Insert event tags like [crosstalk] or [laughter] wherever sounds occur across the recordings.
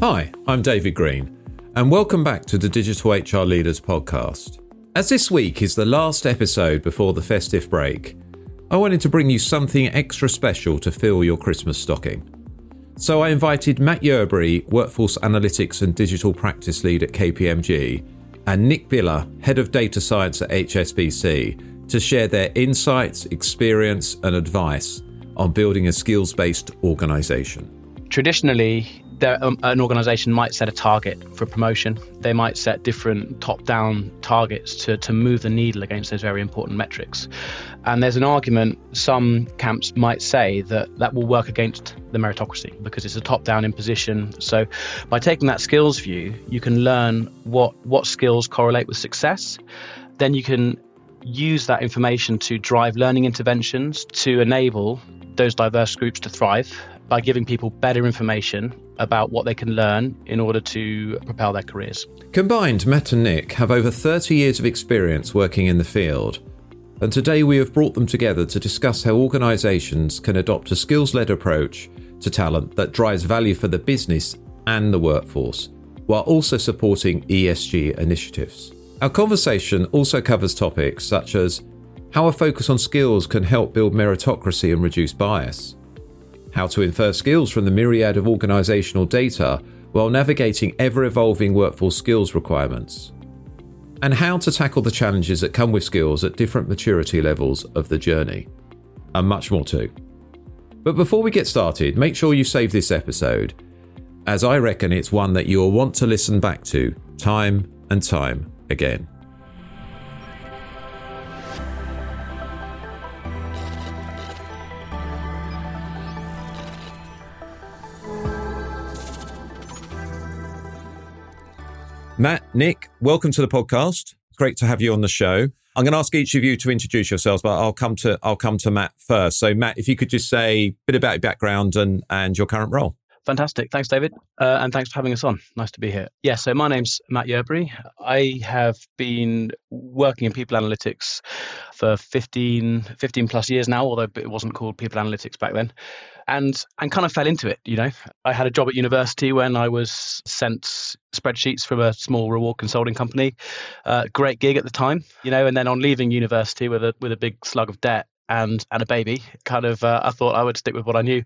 Hi, I'm David Green, and welcome back to the Digital HR Leaders podcast. As this week is the last episode before the festive break, I wanted to bring you something extra special to fill your Christmas stocking. So I invited Matt Yerbury, Workforce Analytics and Digital Practice Lead at KPMG, and Nick Biller, Head of Data Science at HSBC, to share their insights, experience, and advice on building a skills based organisation. Traditionally, um, an organization might set a target for promotion. They might set different top down targets to, to move the needle against those very important metrics. And there's an argument, some camps might say that that will work against the meritocracy because it's a top down imposition. So by taking that skills view, you can learn what, what skills correlate with success. Then you can use that information to drive learning interventions to enable those diverse groups to thrive by giving people better information about what they can learn in order to propel their careers. Combined, Matt and Nick have over 30 years of experience working in the field. And today we have brought them together to discuss how organisations can adopt a skills led approach to talent that drives value for the business and the workforce, while also supporting ESG initiatives. Our conversation also covers topics such as how a focus on skills can help build meritocracy and reduce bias, how to infer skills from the myriad of organisational data while navigating ever evolving workforce skills requirements, and how to tackle the challenges that come with skills at different maturity levels of the journey, and much more too. But before we get started, make sure you save this episode, as I reckon it's one that you'll want to listen back to time and time again. Matt, Nick, welcome to the podcast. Great to have you on the show. I'm going to ask each of you to introduce yourselves, but I'll come to I'll come to Matt first. So, Matt, if you could just say a bit about your background and and your current role. Fantastic. Thanks, David. Uh, and thanks for having us on. Nice to be here. Yeah, so my name's Matt Yerbury. I have been working in people analytics for 15, 15 plus years now, although it wasn't called people analytics back then and and kind of fell into it. You know, I had a job at university when I was sent spreadsheets from a small reward consulting company. Uh, great gig at the time, you know, and then on leaving university with a with a big slug of debt and and a baby, kind of uh, I thought I would stick with what I knew.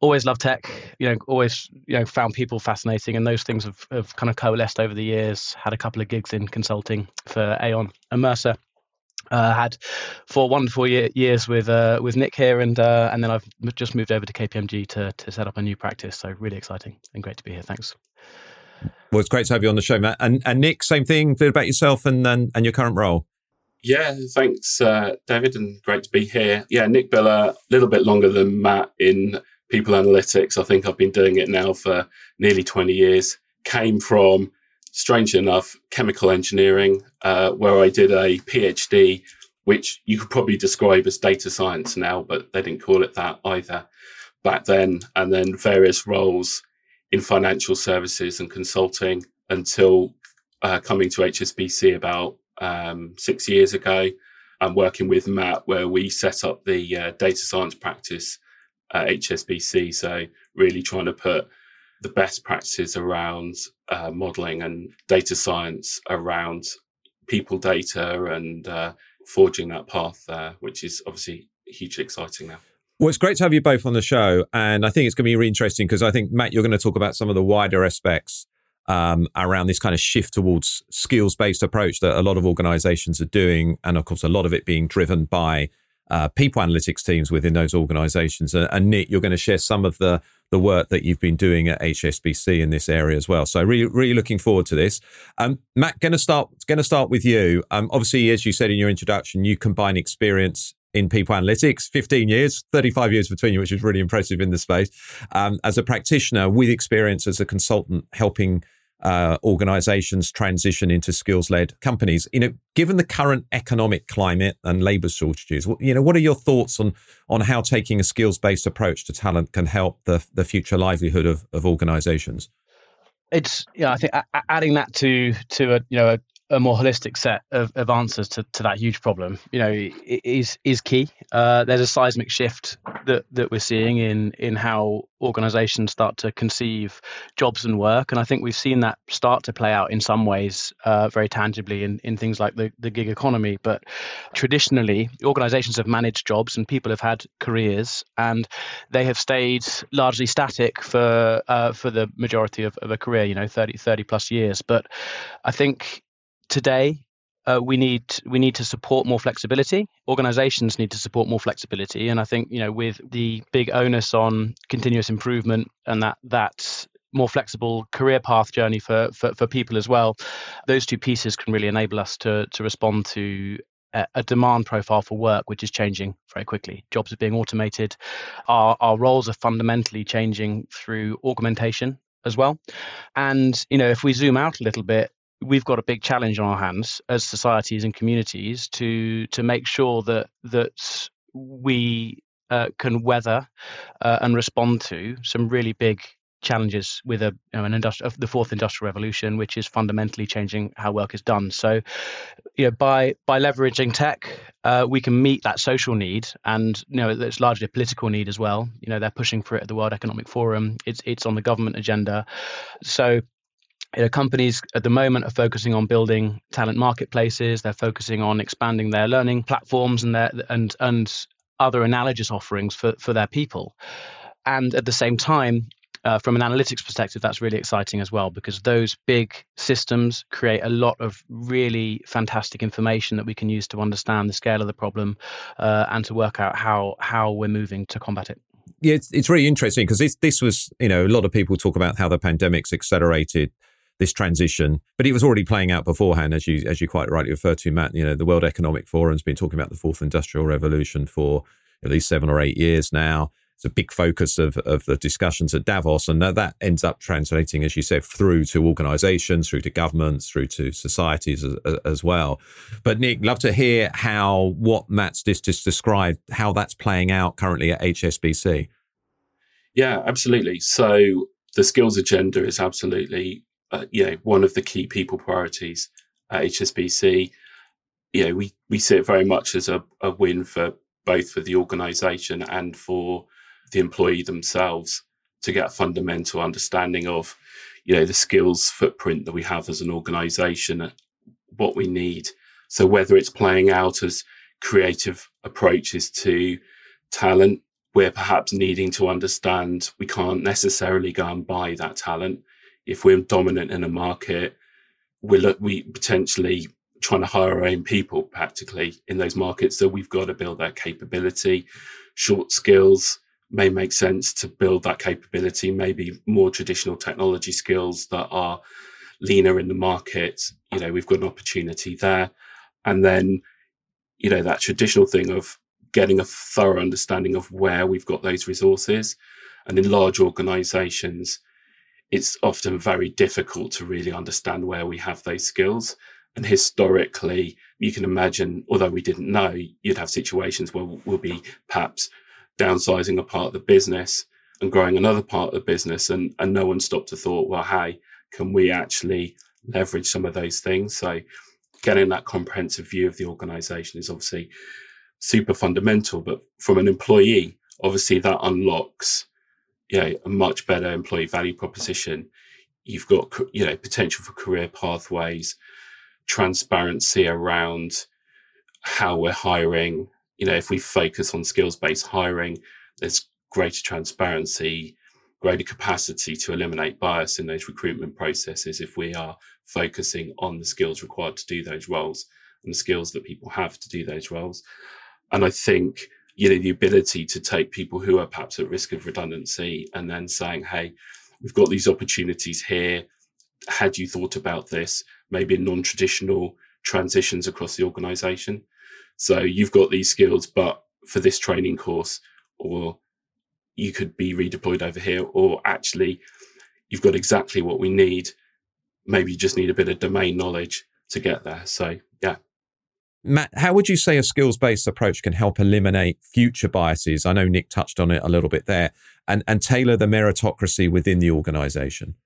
Always loved tech, you know. Always, you know, found people fascinating, and those things have, have kind of coalesced over the years. Had a couple of gigs in consulting for Aon and Mercer, uh, had four wonderful year, years with uh, with Nick here, and uh, and then I've just moved over to KPMG to to set up a new practice. So really exciting and great to be here. Thanks. Well, it's great to have you on the show, Matt. And and Nick, same thing. A bit about yourself and and, and your current role. Yeah, thanks, uh, David, and great to be here. Yeah, Nick Biller, a little bit longer than Matt in people analytics. I think I've been doing it now for nearly 20 years. Came from strange enough, chemical engineering, uh, where I did a PhD, which you could probably describe as data science now, but they didn't call it that either back then. And then various roles in financial services and consulting until uh, coming to HSBC about um, six years ago and working with Matt, where we set up the uh, data science practice at HSBC. So, really trying to put the best practices around uh, modeling and data science around people data and uh, forging that path there, which is obviously hugely exciting now. Well, it's great to have you both on the show. And I think it's going to be really interesting because I think, Matt, you're going to talk about some of the wider aspects um, around this kind of shift towards skills based approach that a lot of organizations are doing. And of course, a lot of it being driven by uh, people analytics teams within those organizations. And, and Nick, you're going to share some of the the work that you've been doing at HSBC in this area as well. So really, really looking forward to this. Um, Matt, going to start going to start with you. Um, obviously, as you said in your introduction, you combine experience in people analytics, 15 years, 35 years between you, which is really impressive in the space, um, as a practitioner with experience as a consultant helping uh, organizations transition into skills led companies. You know, given the current economic climate and labor shortages, you know, what are your thoughts on on how taking a skills based approach to talent can help the the future livelihood of, of organizations? It's yeah, I think adding that to to a you know a, a more holistic set of, of answers to, to that huge problem, you know, is is key. Uh, there's a seismic shift that that we're seeing in in how organisations start to conceive jobs and work, and I think we've seen that start to play out in some ways uh, very tangibly in, in things like the, the gig economy. But traditionally, organisations have managed jobs and people have had careers, and they have stayed largely static for uh, for the majority of, of a career, you know, 30, 30 plus years. But I think today uh, we need we need to support more flexibility. Organizations need to support more flexibility, and I think you know with the big onus on continuous improvement and that that more flexible career path journey for, for, for people as well, those two pieces can really enable us to to respond to a, a demand profile for work which is changing very quickly. Jobs are being automated. Our our roles are fundamentally changing through augmentation as well. And you know, if we zoom out a little bit, we've got a big challenge on our hands as societies and communities to to make sure that that we uh, can weather uh, and respond to some really big challenges with a you know, an industrial the fourth industrial revolution which is fundamentally changing how work is done. So you know by by leveraging tech uh, we can meet that social need and you know it's largely a political need as well. You know they're pushing for it at the world economic forum. It's it's on the government agenda. So you know, companies at the moment are focusing on building talent marketplaces. They're focusing on expanding their learning platforms and their and and other analogous offerings for for their people. And at the same time, uh, from an analytics perspective, that's really exciting as well because those big systems create a lot of really fantastic information that we can use to understand the scale of the problem uh, and to work out how how we're moving to combat it. Yeah, it's, it's really interesting because this this was you know a lot of people talk about how the pandemic's accelerated this transition, but it was already playing out beforehand, as you as you quite rightly refer to, Matt. You know, the World Economic Forum's been talking about the fourth industrial revolution for at least seven or eight years now. It's a big focus of, of the discussions at Davos, and that, that ends up translating, as you said, through to organisations, through to governments, through to societies as, as, well. But Nick, love to hear how what Matt's just, just described, how that's playing out currently at HSBC. Yeah, absolutely. So the skills agenda is absolutely uh, you know one of the key people priorities at HSBC. You know, we we see it very much as a, a win for both for the organisation and for the employee themselves to get a fundamental understanding of you know the skills footprint that we have as an organisation, what we need. So whether it's playing out as creative approaches to talent, we're perhaps needing to understand we can't necessarily go and buy that talent if we're dominant in a market, we look we potentially trying to hire our own people practically in those markets. So we've got to build that capability. Short skills may make sense to build that capability, maybe more traditional technology skills that are leaner in the market. You know, we've got an opportunity there. And then, you know, that traditional thing of getting a thorough understanding of where we've got those resources. And in large organizations, it's often very difficult to really understand where we have those skills. And historically, you can imagine, although we didn't know, you'd have situations where we'll be perhaps downsizing a part of the business and growing another part of the business. And, and no one stopped to thought, well, hey, can we actually leverage some of those things? So getting that comprehensive view of the organization is obviously super fundamental. But from an employee, obviously that unlocks you know, a much better employee value proposition. You've got, you know, potential for career pathways, transparency around how we're hiring. You know, if we focus on skills based hiring, there's greater transparency, greater capacity to eliminate bias in those recruitment processes if we are focusing on the skills required to do those roles and the skills that people have to do those roles. And I think you know, the ability to take people who are perhaps at risk of redundancy and then saying, hey, we've got these opportunities here. Had you thought about this? Maybe non traditional transitions across the organization. So you've got these skills, but for this training course, or you could be redeployed over here, or actually, you've got exactly what we need. Maybe you just need a bit of domain knowledge to get there. So, yeah, Matt, how would you say a skills based approach can help eliminate future biases? I know Nick touched on it a little bit there and, and tailor the meritocracy within the organization.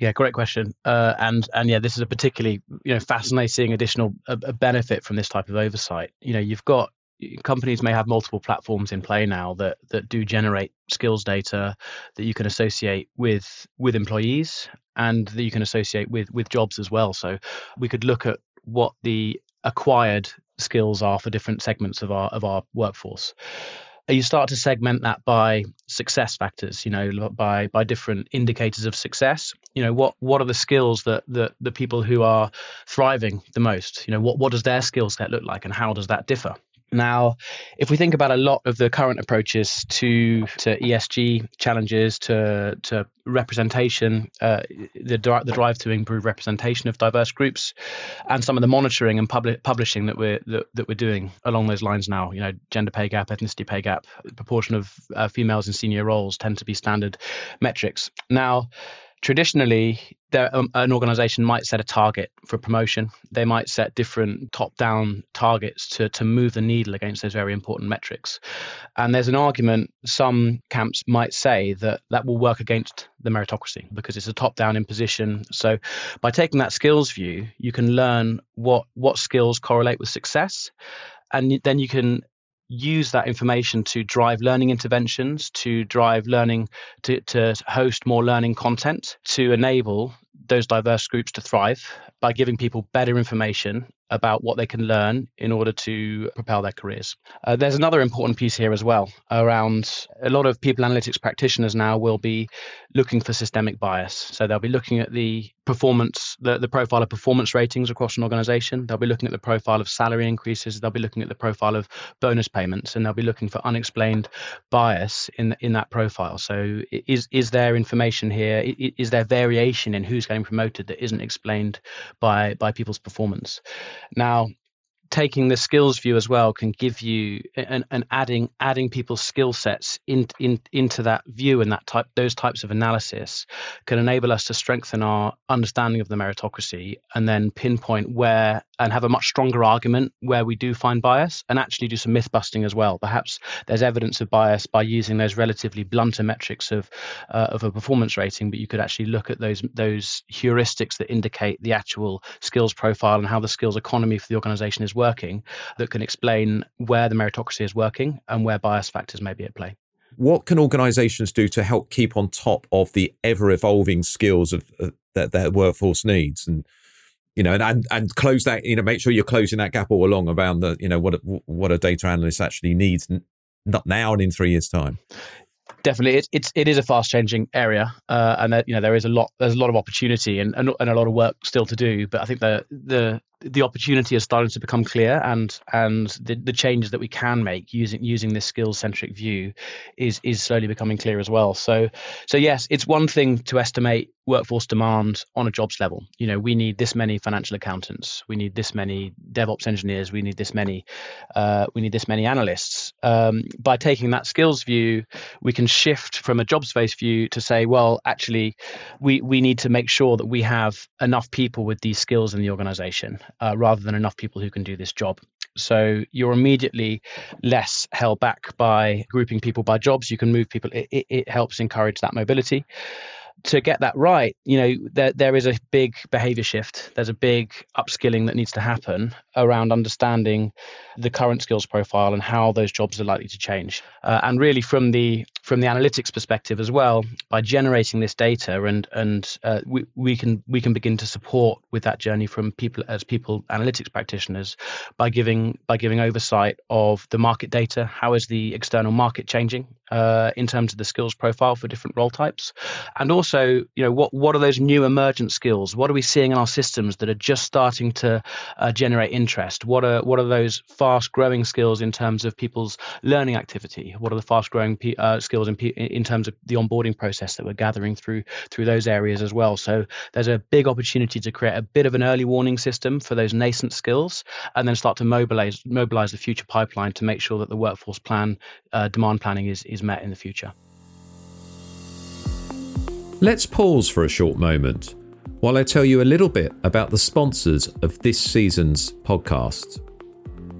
Yeah, great question. Uh, and and yeah, this is a particularly you know fascinating additional a benefit from this type of oversight. You know, you've got companies may have multiple platforms in play now that that do generate skills data that you can associate with with employees and that you can associate with with jobs as well. So we could look at what the acquired skills are for different segments of our of our workforce. You start to segment that by success factors you know by by different indicators of success. You know what what are the skills that the the people who are thriving the most? You know what what does their skill set look like and how does that differ now, if we think about a lot of the current approaches to to ESG challenges, to to representation, uh, the the drive to improve representation of diverse groups, and some of the monitoring and public publishing that we're that, that we're doing along those lines now, you know, gender pay gap, ethnicity pay gap, proportion of uh, females in senior roles tend to be standard metrics. Now traditionally there, um, an organization might set a target for promotion. They might set different top down targets to, to move the needle against those very important metrics. And there's an argument some camps might say that that will work against the meritocracy because it's a top down imposition. So by taking that skills view you can learn what what skills correlate with success. And then you can use that information to drive learning interventions, to drive learning, to, to host more learning content, to enable those diverse groups to thrive by giving people better information about what they can learn in order to propel their careers. Uh, there's another important piece here as well around a lot of people analytics practitioners now will be looking for systemic bias. So they'll be looking at the performance, the, the profile of performance ratings across an organization. They'll be looking at the profile of salary increases. They'll be looking at the profile of bonus payments, and they'll be looking for unexplained bias in in that profile. So is is there information here? Is there variation in who's getting promoted that isn't explained by by people's performance? Now, taking the skills view as well can give you and, and adding adding people's skill sets in, in, into that view and that type those types of analysis can enable us to strengthen our understanding of the meritocracy and then pinpoint where and have a much stronger argument where we do find bias and actually do some myth busting as well. Perhaps there's evidence of bias by using those relatively blunter metrics of uh, of a performance rating but you could actually look at those those heuristics that indicate the actual skills profile and how the skills economy for the organization is working that can explain where the meritocracy is working and where bias factors may be at play. What can organizations do to help keep on top of the ever evolving skills of, uh, that their workforce needs? And you know, and, and and close that, you know, make sure you're closing that gap all along around the, you know, what a, what a data analyst actually needs, not now and in three years' time definitely it's it's it is a fast changing area uh, and that, you know there is a lot there's a lot of opportunity and, and, and a lot of work still to do but i think the the the opportunity is starting to become clear and and the, the changes that we can make using using this skills centric view is is slowly becoming clear as well. So so yes it's one thing to estimate workforce demand on a jobs level. You know we need this many financial accountants. We need this many devops engineers. We need this many uh, we need this many analysts. Um, by taking that skills view we can shift from a jobs based view to say well actually we we need to make sure that we have enough people with these skills in the organization uh, rather than enough people who can do this job. So you're immediately less held back by grouping people by jobs. You can move people. It, it, it helps encourage that mobility to get that right, you know, there there is a big behavior shift. There's a big upskilling that needs to happen around understanding the current skills profile and how those jobs are likely to change. Uh, and really, from the from the analytics perspective as well, by generating this data and and uh, we we can we can begin to support with that journey from people as people analytics practitioners by giving by giving oversight of the market data. How is the external market changing uh, in terms of the skills profile for different role types, and also you know what what are those new emergent skills? What are we seeing in our systems that are just starting to uh, generate interest? What are what are those fast growing skills in terms of people's learning activity? What are the fast growing uh, skills in, in terms of the onboarding process that we're gathering through through those areas as well? So there's a big opportunity to create a bit of an early warning system for those nascent skills, and then start to mobilize mobilize the future pipeline to make sure that the workforce plan uh, demand planning is is met in the future. Let's pause for a short moment while I tell you a little bit about the sponsors of this season's podcast.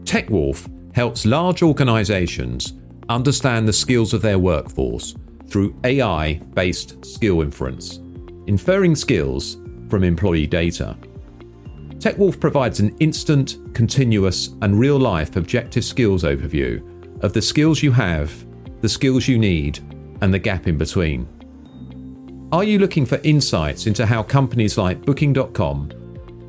TechWolf helps large organizations understand the skills of their workforce through AI based skill inference. inferring skills from employee data. TechWolf provides an instant, continuous, and real life objective skills overview of the skills you have, the skills you need, and the gap in between. Are you looking for insights into how companies like Booking.com,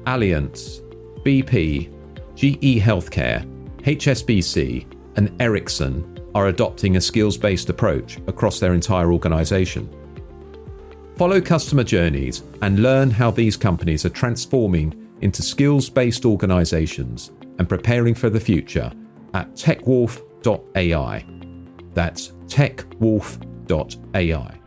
Allianz, BP, GE Healthcare, HSBC, and Ericsson are adopting a skills based approach across their entire organization? Follow customer journeys and learn how these companies are transforming into skills based organizations and preparing for the future at techwolf.ai. That's techwolf.ai.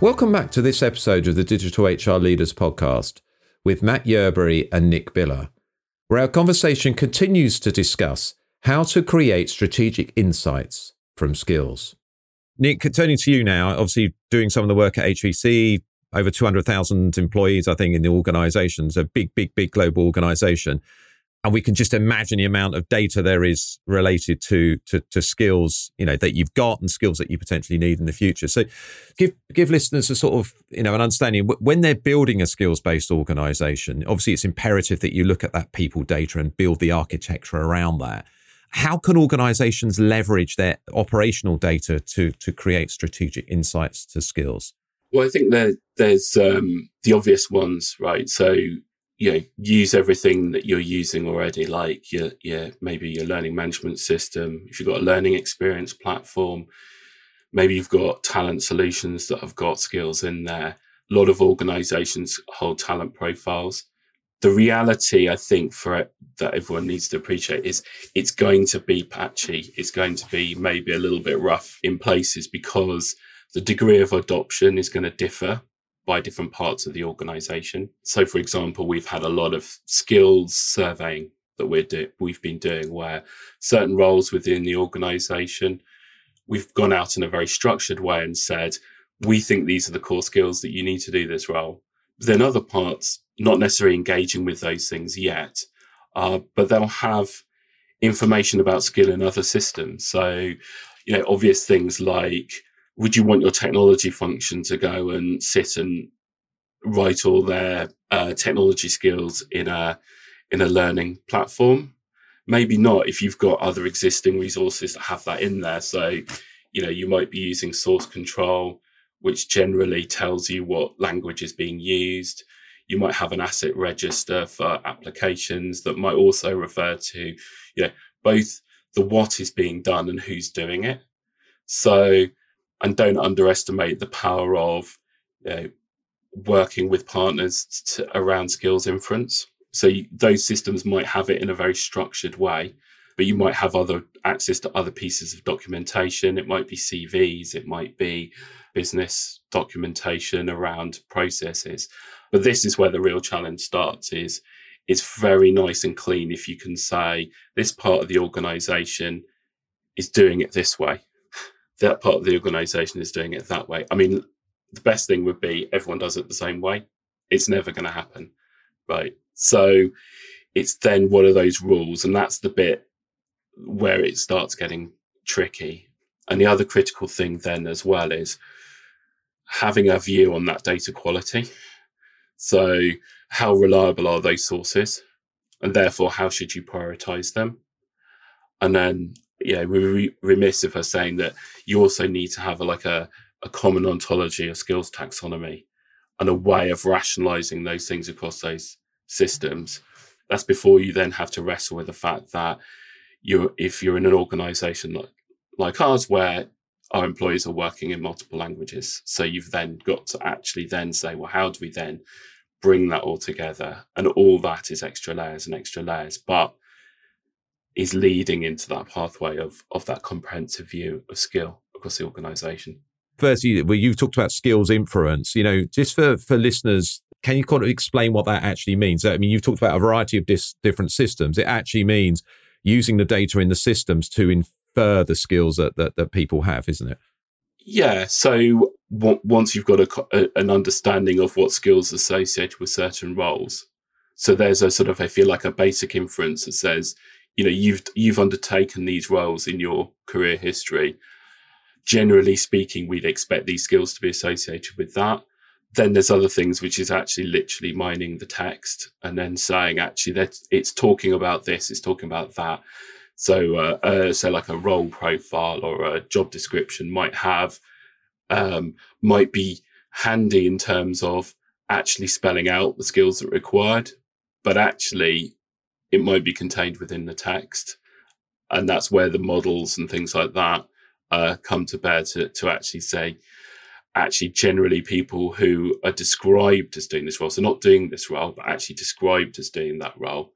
Welcome back to this episode of the Digital HR Leaders Podcast with Matt Yerbury and Nick Biller, where our conversation continues to discuss how to create strategic insights from skills. Nick, turning to you now, obviously doing some of the work at HSBC, over 200,000 employees, I think, in the organization. A big, big, big global organization. And we can just imagine the amount of data there is related to, to, to skills you know that you've got and skills that you potentially need in the future. So give give listeners a sort of you know an understanding. When they're building a skills based organization obviously it's imperative that you look at that people data and build the architecture around that how can organizations leverage their operational data to to create strategic insights to skills? Well i think there, there's um, the obvious ones right? So you know use everything that you're using already like your, your maybe your learning management system. If you've got a learning experience platform maybe you've got talent solutions that have got skills in there. A lot of organizations hold talent profiles the reality i think for it that everyone needs to appreciate is it's going to be patchy it's going to be maybe a little bit rough in places because the degree of adoption is going to differ by different parts of the organization. So, for example, we've had a lot of skills surveying that we're do- we've been doing where certain roles within the organization, we've gone out in a very structured way and said, we think these are the core skills that you need to do this role. Then other parts, not necessarily engaging with those things yet, uh, but they'll have information about skill in other systems. So, you know, obvious things like would you want your technology function to go and sit and write all their uh, technology skills in a in a learning platform? Maybe not if you've got other existing resources that have that in there. So, you know, you might be using source control, which generally tells you what language is being used. You might have an asset register for applications that might also refer to, you know, both the what is being done and who's doing it. So and don't underestimate the power of you know, working with partners to, around skills inference. So you, those systems might have it in a very structured way, but you might have other access to other pieces of documentation. It might be CVs, it might be business documentation around processes. But this is where the real challenge starts is it's very nice and clean if you can say this part of the organization is doing it this way that part of the organization is doing it that way. I mean, the best thing would be everyone does it the same way. It's never going to happen. Right. So it's then what are those rules? And that's the bit where it starts getting tricky. And the other critical thing then as well is having a view on that data quality. So, how reliable are those sources? And therefore, how should you prioritize them? And then yeah, we're remiss if we're saying that you also need to have a, like a, a common ontology, a skills taxonomy, and a way of rationalizing those things across those systems. That's before you then have to wrestle with the fact that you if you're in an organization like, like ours where our employees are working in multiple languages. So you've then got to actually then say, well, how do we then bring that all together? And all that is extra layers and extra layers. But is leading into that pathway of of that comprehensive view of skill across the organization firstly well you've talked about skills inference you know just for for listeners can you kind of explain what that actually means i mean you've talked about a variety of dis- different systems it actually means using the data in the systems to infer the skills that that, that people have isn't it yeah so w- once you've got a, a, an understanding of what skills associated with certain roles So there's a sort of, I feel like a basic inference that says, you know, you've you've undertaken these roles in your career history. Generally speaking, we'd expect these skills to be associated with that. Then there's other things which is actually literally mining the text and then saying actually that it's talking about this, it's talking about that. So, uh, uh, so like a role profile or a job description might have, um, might be handy in terms of actually spelling out the skills that are required, but actually it might be contained within the text. And that's where the models and things like that uh, come to bear to, to actually say, actually, generally, people who are described as doing this role, so not doing this role, but actually described as doing that role,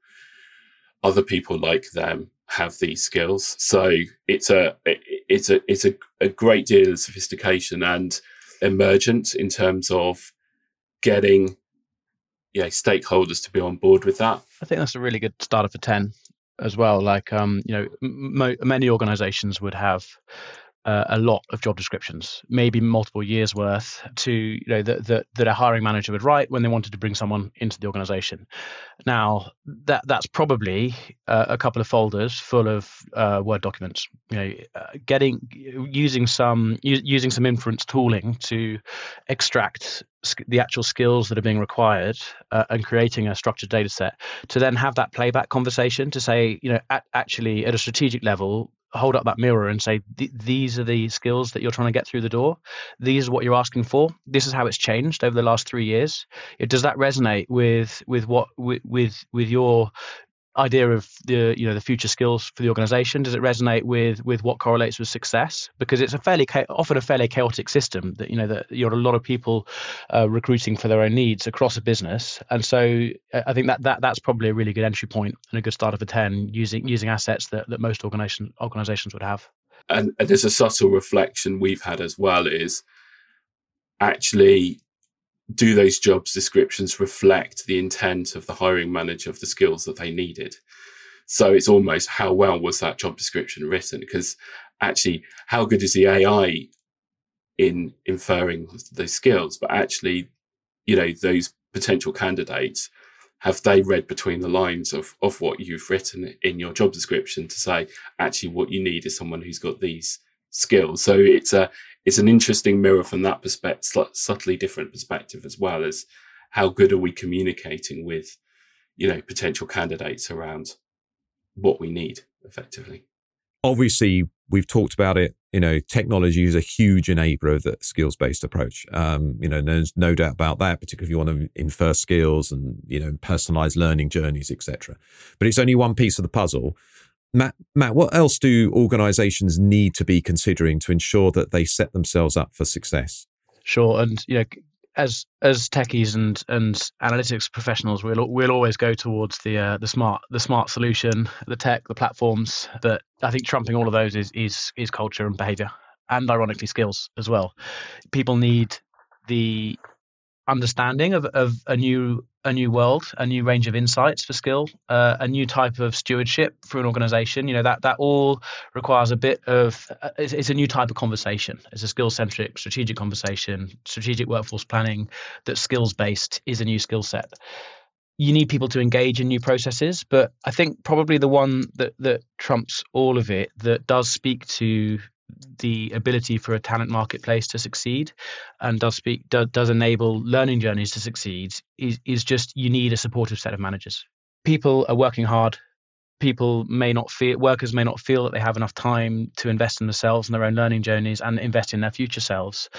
other people like them have these skills. So it's a it's a it's a, a great deal of sophistication and emergent in terms of getting yeah stakeholders to be on board with that. I think that's a really good starter for ten as well. Like um, you know, many organisations would have uh, a lot of job descriptions, maybe multiple years worth, to you know that that that a hiring manager would write when they wanted to bring someone into the organization. Now that that's probably uh, a couple of folders full of uh, word documents. You know, uh, getting using some using some inference tooling to extract the actual skills that are being required uh, and creating a structured data set to then have that playback conversation to say you know at, actually at a strategic level hold up that mirror and say these are the skills that you're trying to get through the door. These are what you're asking for. This is how it's changed over the last three years. Does that resonate with with what with with, with your idea of the you know the future skills for the organization does it resonate with with what correlates with success? Because it's a fairly often a fairly chaotic system that you know that you're a lot of people uh, recruiting for their own needs across a business. And so uh, i think that that that's probably a really good entry point and a good starter for 10 using using assets that, that most organization organizations would have. And, and there's a subtle reflection we've had as well is actually do those jobs descriptions reflect the intent of the hiring manager of the skills that they needed? So it's almost how well was that job description written? Because actually, how good is the AI in inferring those skills? But actually, you know, those potential candidates, have they read between the lines of, of what you've written in your job description to say, actually, what you need is someone who's got these skills? So it's a, it's an interesting mirror from that perspective, subtly different perspective as well as how good are we communicating with, you know, potential candidates around what we need effectively. Obviously, we've talked about it. You know, technology is a huge enabler of the skills-based approach. Um, you know, there's no doubt about that. Particularly if you want to infer skills and you know, personalized learning journeys, etc. But it's only one piece of the puzzle. Matt, Matt, what else do organizations need to be considering to ensure that they set themselves up for success? Sure. And, you know, as as techies and and analytics professionals, we'll we'll always go towards the uh, the smart the smart solution, the tech, the platforms. But I think trumping all of those is is is culture and behavior, and ironically skills as well. People need the understanding of, of a new a new world, a new range of insights for skill, uh, a new type of stewardship for an organization. You know that that all requires a bit of uh, it's, it's, a new type of conversation. It's a skill centric, strategic conversation, strategic workforce planning that skills based is a new skill set. You need people to engage in new processes, but I think probably the one that that trumps all of it that does speak to the ability for a talent marketplace to succeed and does speak does, does enable learning journeys to succeed is, is just you need a supportive set of managers. People are working hard. People may not feel workers may not feel that they have enough time to invest in themselves and their own learning journeys and invest in their future selves.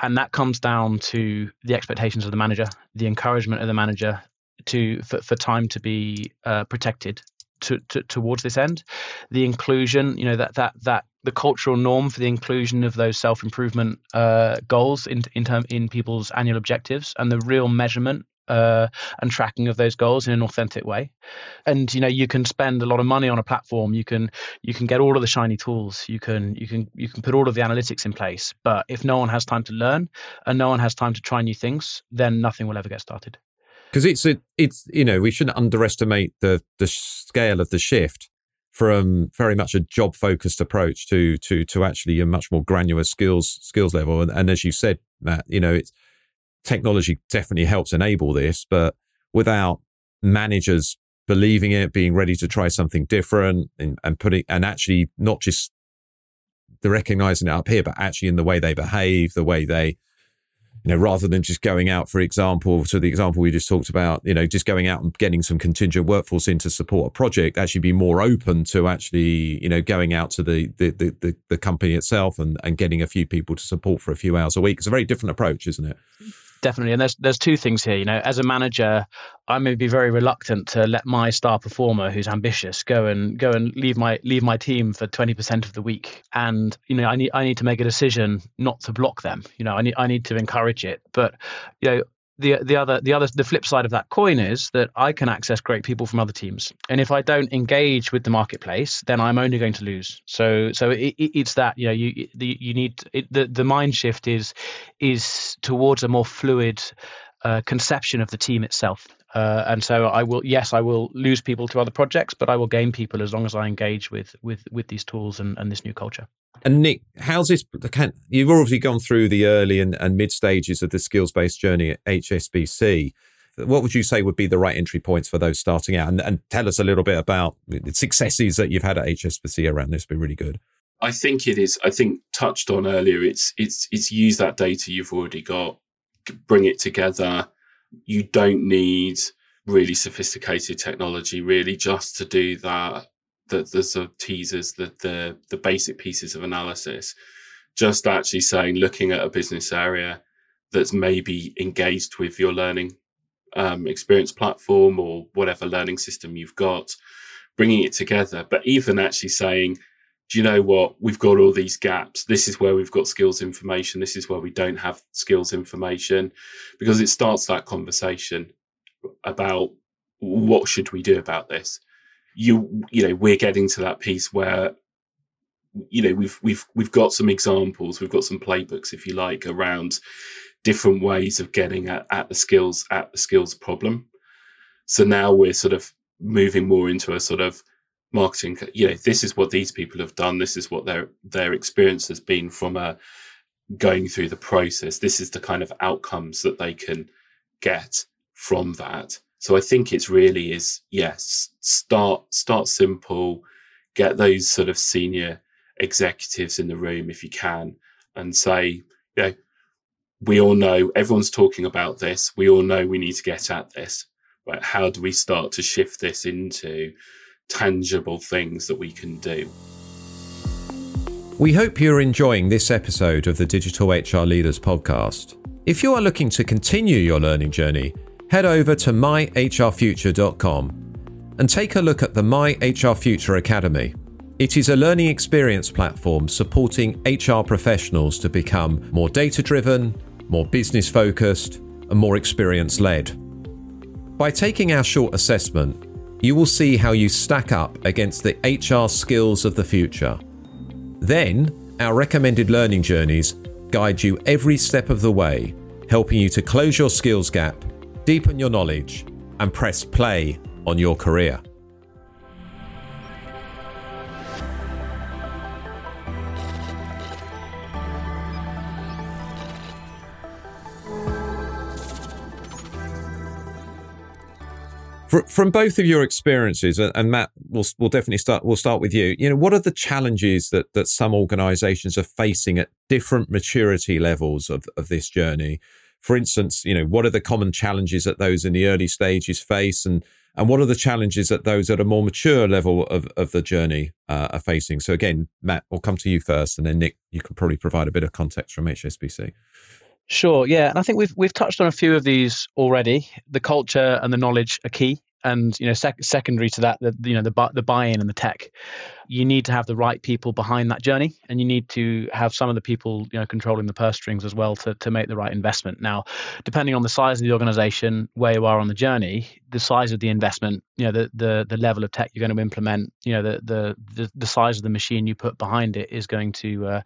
And that comes down to the expectations of the manager the encouragement of the manager to for, for time to be uh, protected to, to, towards this end. The inclusion you know that that that the cultural norm for the inclusion of those self improvement uh, goals in in term in people's annual objectives and the real measurement uh, and tracking of those goals in an authentic way. And you know, you can spend a lot of money on a platform. You can you can get all of the shiny tools. You can you can you can put all of the analytics in place. But if no one has time to learn and no one has time to try new things, then nothing will ever get started. Because it's a, it's you know we shouldn't underestimate the the scale of the shift from very much a job focused approach to to to actually a much more granular skills skills level. And, and as you said matt you know it's technology definitely helps enable this but without managers believing it, being ready to try something different and, and putting, and actually not just the recognizing it up here, but actually in the way they behave, the way they, you know, rather than just going out, for example, to the example we just talked about, you know, just going out and getting some contingent workforce in to support a project, actually be more open to actually, you know, going out to the the the, the company itself and, and getting a few people to support for a few hours a week. It's a very different approach, isn't it? Definitely. And there's there's two things here. You know, as a manager, I may be very reluctant to let my star performer, who's ambitious, go and go and leave my leave my team for twenty percent of the week. And you know, I need I need to make a decision not to block them. You know, I need I need to encourage it. But you know, the the other the other the flip side of that coin is that I can access great people from other teams, and if I don't engage with the marketplace, then I'm only going to lose. So so it, it's that you know you the, you need it, the the mind shift is is towards a more fluid uh, conception of the team itself. Uh, and so I will, yes, I will lose people to other projects, but I will gain people as long as I engage with with with these tools and, and this new culture. And Nick, how's this? Can, you've already gone through the early and, and mid stages of the skills based journey at HSBC. What would you say would be the right entry points for those starting out? And, and tell us a little bit about the successes that you've had at HSBC around this. Be really good. I think it is. I think touched on earlier. It's it's it's use that data you've already got, bring it together. You don't need really sophisticated technology, really, just to do that the, the sort of teasers, the, the, the basic pieces of analysis, just actually saying, looking at a business area that's maybe engaged with your learning um, experience platform or whatever learning system you've got, bringing it together. But even actually saying, do you know what? We've got all these gaps. This is where we've got skills information. This is where we don't have skills information because it starts that conversation about what should we do about this you you know we're getting to that piece where you know we've we've we've got some examples we've got some playbooks if you like around different ways of getting at, at the skills at the skills problem so now we're sort of moving more into a sort of marketing you know this is what these people have done this is what their their experience has been from a uh, going through the process this is the kind of outcomes that they can get from that so I think it's really is yes, start start simple, get those sort of senior executives in the room if you can, and say, you know, we all know everyone's talking about this. We all know we need to get at this. But how do we start to shift this into tangible things that we can do? We hope you're enjoying this episode of the Digital HR Leaders podcast. If you are looking to continue your learning journey, head over to myhrfuture.com and take a look at the My HR Future Academy. It is a learning experience platform supporting HR professionals to become more data driven, more business focused, and more experience led. By taking our short assessment, you will see how you stack up against the HR skills of the future. Then, our recommended learning journeys guide you every step of the way, helping you to close your skills gap deepen your knowledge, and press play on your career. From both of your experiences, and Matt, we'll, we'll definitely start. We'll start with you. You know, what are the challenges that that some organisations are facing at different maturity levels of of this journey? for instance, you know, what are the common challenges that those in the early stages face and and what are the challenges that those at a more mature level of, of the journey uh, are facing? So again, Matt, we'll come to you first, and then Nick, you can probably provide a bit of context from HSBC. Sure, yeah, and I think we've we've touched on a few of these already. The culture and the knowledge are key and you know sec- secondary to that the you know the bu- the buy-in and the tech. You need to have the right people behind that journey and you need to have some of the people you know controlling the purse strings as well to, to make the right investment. Now depending on the size of the organization where you are on the journey the size of the investment you know the the, the level of tech you're going to implement you know the, the the the size of the machine you put behind it is going to uh,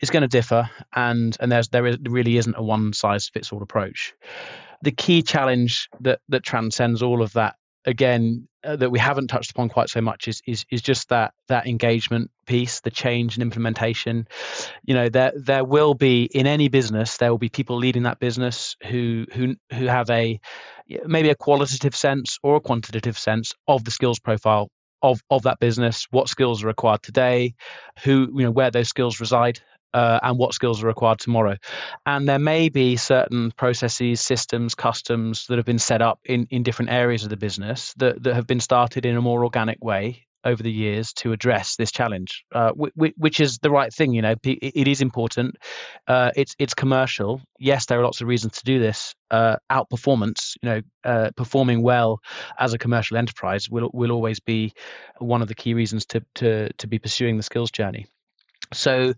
is going to differ and and there's there is, really isn't a one size fits all approach. The key challenge that that transcends all of that again uh, that we haven't touched upon quite so much is is is just that that engagement piece, the change and implementation. You know, there there will be in any business there will be people leading that business who who who have a maybe a qualitative sense or a quantitative sense of the skills profile of of that business, what skills are required today, who you know where those skills reside, uh, and what skills are required tomorrow. And there may be certain processes, systems, customs that have been set up in, in different areas of the business that, that have been started in a more organic way over the years to address this challenge, uh, which, which, is the right thing. You know, it is important. Uh, it's it's commercial. Yes, there are lots of reasons to do this. Uh, outperformance, you know, uh, performing well as a commercial enterprise will will always be one of the key reasons to to to be pursuing the skills journey. So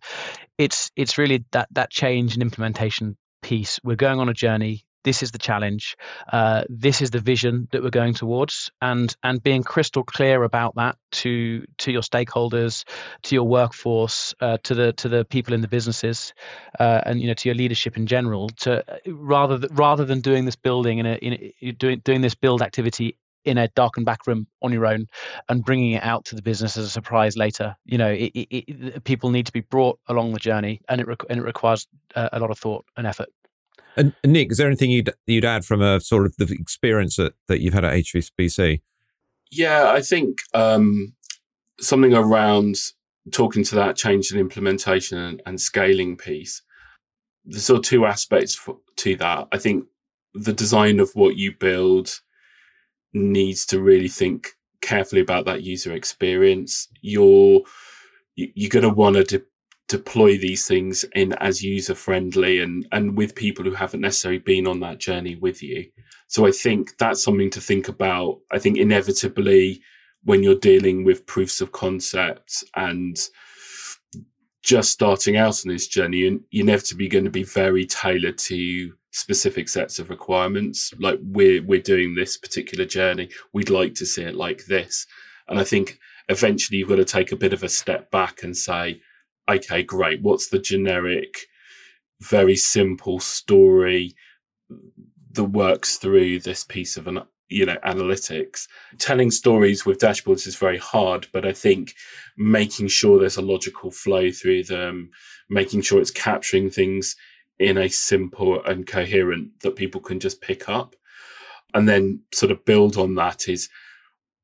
it's it's really that that change and implementation piece. We're going on a journey. This is the challenge. Uh, this is the vision that we're going towards, and and being crystal clear about that to to your stakeholders, to your workforce, uh, to the to the people in the businesses, uh, and you know to your leadership in general. To rather th- rather than doing this building in a, in a, doing doing this build activity in a darkened back room on your own and bringing it out to the business as a surprise later. You know, it, it, it, people need to be brought along the journey, and it re- and it requires uh, a lot of thought and effort. And Nick, is there anything you'd you'd add from a sort of the experience that, that you've had at HSBC? Yeah, I think um, something around talking to that change and implementation and, and scaling piece. There's sort of two aspects for, to that. I think the design of what you build needs to really think carefully about that user experience. You're you're going to want to de- deploy these things in as user friendly and and with people who haven't necessarily been on that journey with you. So I think that's something to think about. I think inevitably when you're dealing with proofs of concept and just starting out on this journey, you're inevitably going to be very tailored to specific sets of requirements. Like we're we're doing this particular journey, we'd like to see it like this. And I think eventually you've got to take a bit of a step back and say, okay, great, what's the generic, very simple story that works through this piece of an you know analytics telling stories with dashboards is very hard but i think making sure there's a logical flow through them making sure it's capturing things in a simple and coherent that people can just pick up. And then sort of build on that is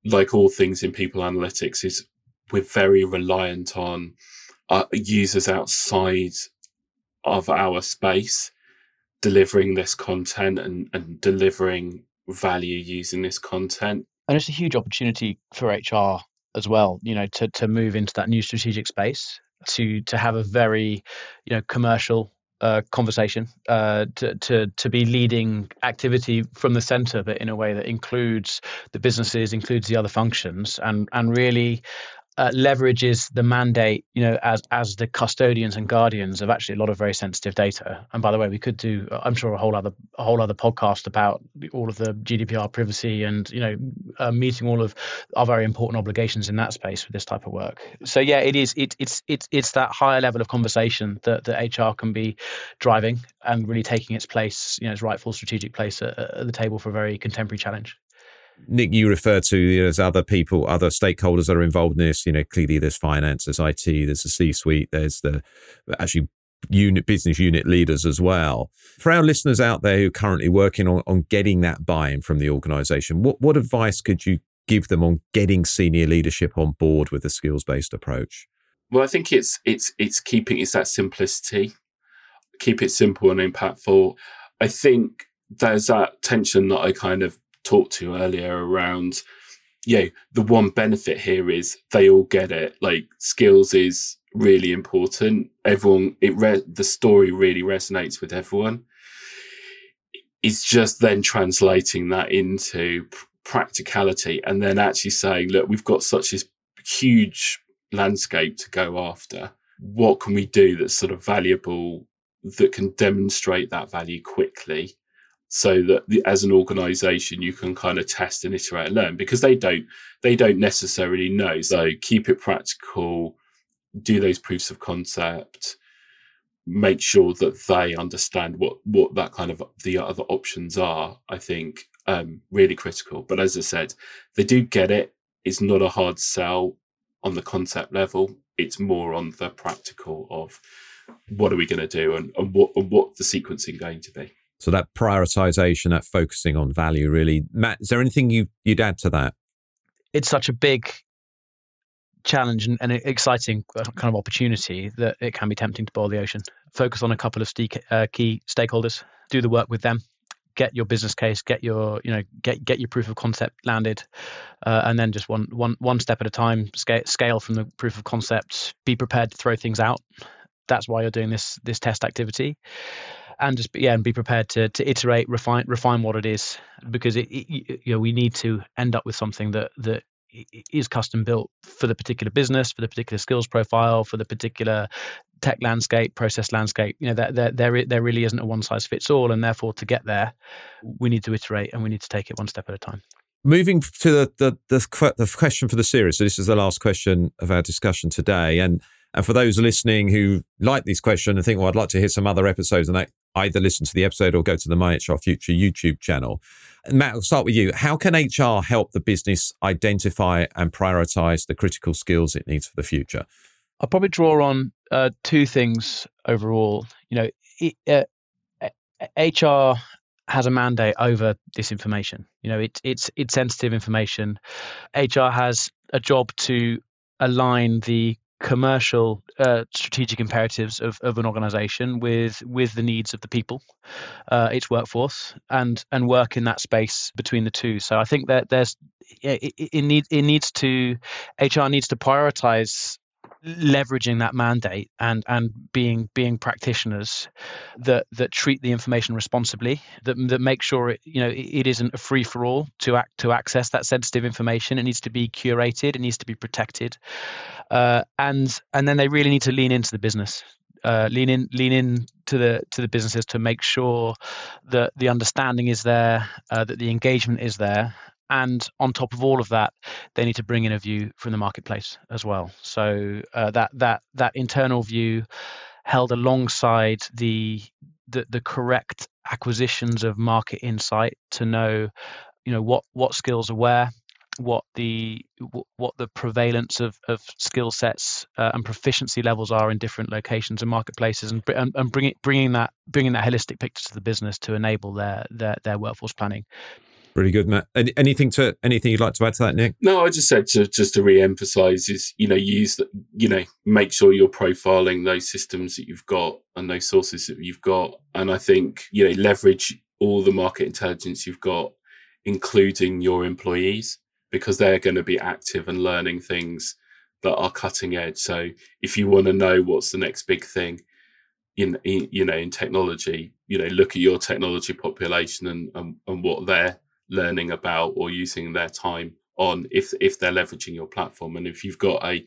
like all things in people analytics is we're very reliant on uh, users outside of our space delivering this content and, and delivering value using this content. And it's a huge opportunity for HR as well, you know, to, to move into that new strategic space, to to have a very, you know, commercial uh, conversation uh, to, to to be leading activity from the center, but in a way that includes the businesses, includes the other functions, and and really uh, leverages the mandate, you know, as as the custodians and guardians of actually a lot of very sensitive data. And by the way, we could do, I'm sure, a whole other a whole other podcast about all of the GDPR privacy and you know, uh, meeting all of our very important obligations in that space with this type of work. So yeah, it is. It, it's it's it's that higher level of conversation that that HR can be driving and really taking its place, you know, its rightful strategic place at, at the table for a very contemporary challenge. Nick, you refer to you know, other people, other stakeholders that are involved in this. You know, clearly there's finance, there's IT, there's the C-suite, there's the actually unit business unit leaders as well. For our listeners out there who are currently working on, on getting that buy-in from the organization, what what advice could you give them on getting senior leadership on board with the skills-based approach? Well, I think it's it's it's keeping it's that simplicity. Keep it simple and impactful. I think there's that tension that I kind of talked to earlier around yeah the one benefit here is they all get it. Like skills is really important. Everyone it re- the story really resonates with everyone. It's just then translating that into practicality and then actually saying look we've got such this huge landscape to go after. What can we do that's sort of valuable that can demonstrate that value quickly so that the, as an organization you can kind of test and iterate and learn because they don't they don't necessarily know so keep it practical do those proofs of concept make sure that they understand what what that kind of the other options are i think um, really critical. But as I said, they do get it. It's not a hard sell on the concept level. It's more on the practical of what are we going to do and, and what and what the sequencing going to be. So that prioritization, that focusing on value, really. Matt, is there anything you you'd add to that? It's such a big challenge and, and exciting uh, kind of opportunity that it can be tempting to boil the ocean. Focus on a couple of uh, key stakeholders, do the work with them, get your business case, get your you know get get your proof of concept landed, uh, and then just one one one step at a time, scale, scale from the proof of concept. Be prepared to throw things out. That's why you're doing this this test activity, and just yeah, and be prepared to to iterate, refine refine what it is because it, it you know we need to end up with something that that is custom built for the particular business, for the particular skills profile, for the particular tech landscape, process landscape. You know, there, there, there, there really isn't a one size fits all. And therefore, to get there, we need to iterate and we need to take it one step at a time. Moving to the, the, the, the question for the series. So, this is the last question of our discussion today. And and for those listening who like this question and think, well, I'd like to hear some other episodes, and they either listen to the episode or go to the My HR Future YouTube channel. Matt, I'll start with you. How can HR help the business identify and prioritize the critical skills it needs for the future? I'll probably draw on uh, two things overall. You know, it, uh, HR has a mandate over this information. You know, it, it's it's sensitive information. HR has a job to align the commercial uh, strategic imperatives of, of an organization with with the needs of the people uh, its workforce and and work in that space between the two. So i think that there's it, it, needs it needs to hr needs to prioritize leveraging that mandate and and being being practitioners that that treat the information responsibly that that make sure it you know it, it isn't a free for all to act to access that sensitive information. It needs to be curated. It needs to be protected. Uh, and and then they really need to lean into the business uh, lean in lean in to the to the businesses to make sure that the understanding is there uh, that the engagement is there and on top of all of that, they need to bring in a view from the marketplace as well. So uh, that that that internal view held alongside the, the the correct acquisitions of market insight to know, you know, what what skills are where, what the what the prevalence of, of skill sets uh, and proficiency levels are in different locations and marketplaces and, and, and bringing bringing that bringing that holistic picture to the business to enable their their, their workforce planning Really good, Matt. Anything to anything you'd like to add to that, Nick? No, I just said to just to re-emphasize is you know use the, you know make sure you're profiling those systems that you've got and those sources that you've got, and I think you know leverage all the market intelligence you've got, including your employees, because they're going to be active and learning things that are cutting edge. So if you want to know what's the next big thing, in, in, you know in technology you know look at your technology population and, and, and what they're learning about or using their time on if if they're leveraging your platform. And if you've got a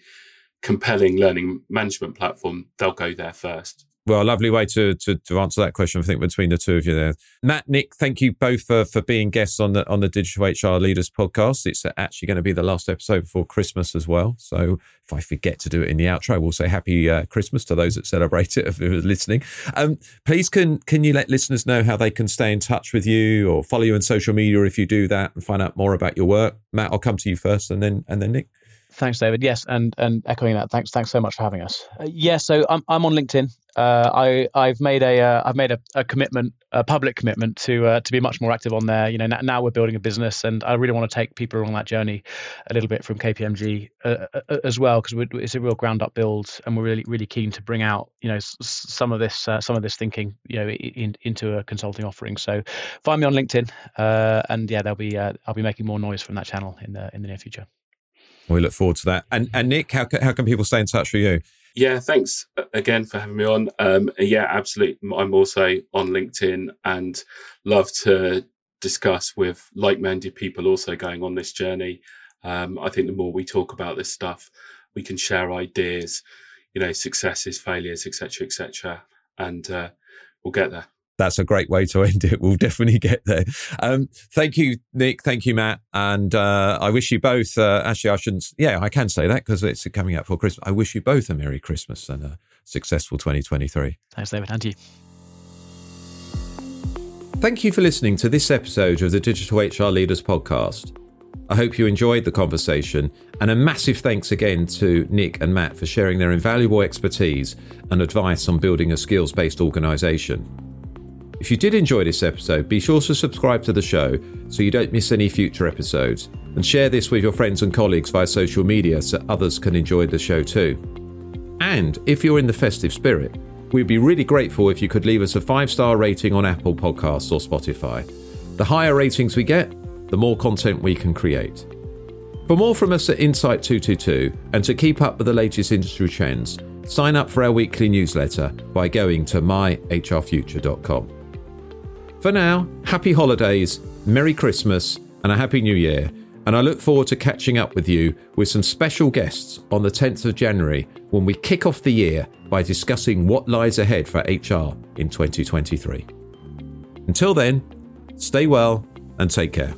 compelling learning management platform they'll go there first well, a lovely way to, to, to answer that question, I think, between the two of you there. Matt, Nick, thank you both for, for being guests on the on the Digital HR Leaders podcast. It's actually going to be the last episode before Christmas as well. So if I forget to do it in the outro, we'll say Happy uh, Christmas to those that celebrate it [laughs] if you're listening. Um, please, can can you let listeners know how they can stay in touch with you or follow you on social media if you do that and find out more about your work? Matt, I'll come to you first and then and then Nick. Thanks, David. Yes, and and echoing that, thanks thanks so much for having us. Uh, yeah, so I'm I'm on LinkedIn. Uh, I I've made a have uh, made a, a, commitment, a public commitment to uh, to be much more active on there. You know, now, now, we're building a business, and I really want to take people along that journey a little bit from KPMG uh, as well, because it's a real ground up build, and we're really really keen to bring out you know s- some of this some of this thinking you know in, into a consulting offering. So find me on LinkedIn, and yeah, there'll be I'll be making more noise from that channel in the in the near future. We look forward to that. And and Nick, how how can people stay in touch with you? Yeah, thanks again for having me on. Um, yeah, absolutely. I'm also on LinkedIn and love to discuss with like-minded people also going on this journey. Um, I think the more we talk about this stuff, we can share ideas, you know, successes, failures, etc., etc., and uh, we'll get there that's a great way to [laughs] end it. We'll definitely get there. Um, thank you, Nick. Thank you, Matt. And uh, I wish you both, uh, actually, I shouldn't, yeah, I can say that because it's coming up for Christmas. I wish you both a Merry Christmas and a successful 2023. Thanks, David. And you. Thank you for listening to this episode of the Digital HR Leaders Podcast. I hope you enjoyed the conversation, and a massive thanks again to Nick and Matt for sharing their invaluable expertise and advice on building a skills based organisation. If you did enjoy this episode, be sure to subscribe to the show so you don't miss any future episodes, and share this with your friends and colleagues via social media so others can enjoy the show too. And if you're in the festive spirit, We'd be really grateful if you could leave us a five star rating on Apple Podcasts or Spotify. The higher ratings we get, the more content we can create. For more from us at Insight 222 and to keep up with the latest industry trends, sign up for our weekly newsletter by going to myhrfuture.com. For now, happy holidays, Merry Christmas, and a Happy New Year and I look forward to catching up with you with some special guests on the 10th of January when we kick off the year by discussing what lies ahead for HR in 2023. Until then, stay well and take care.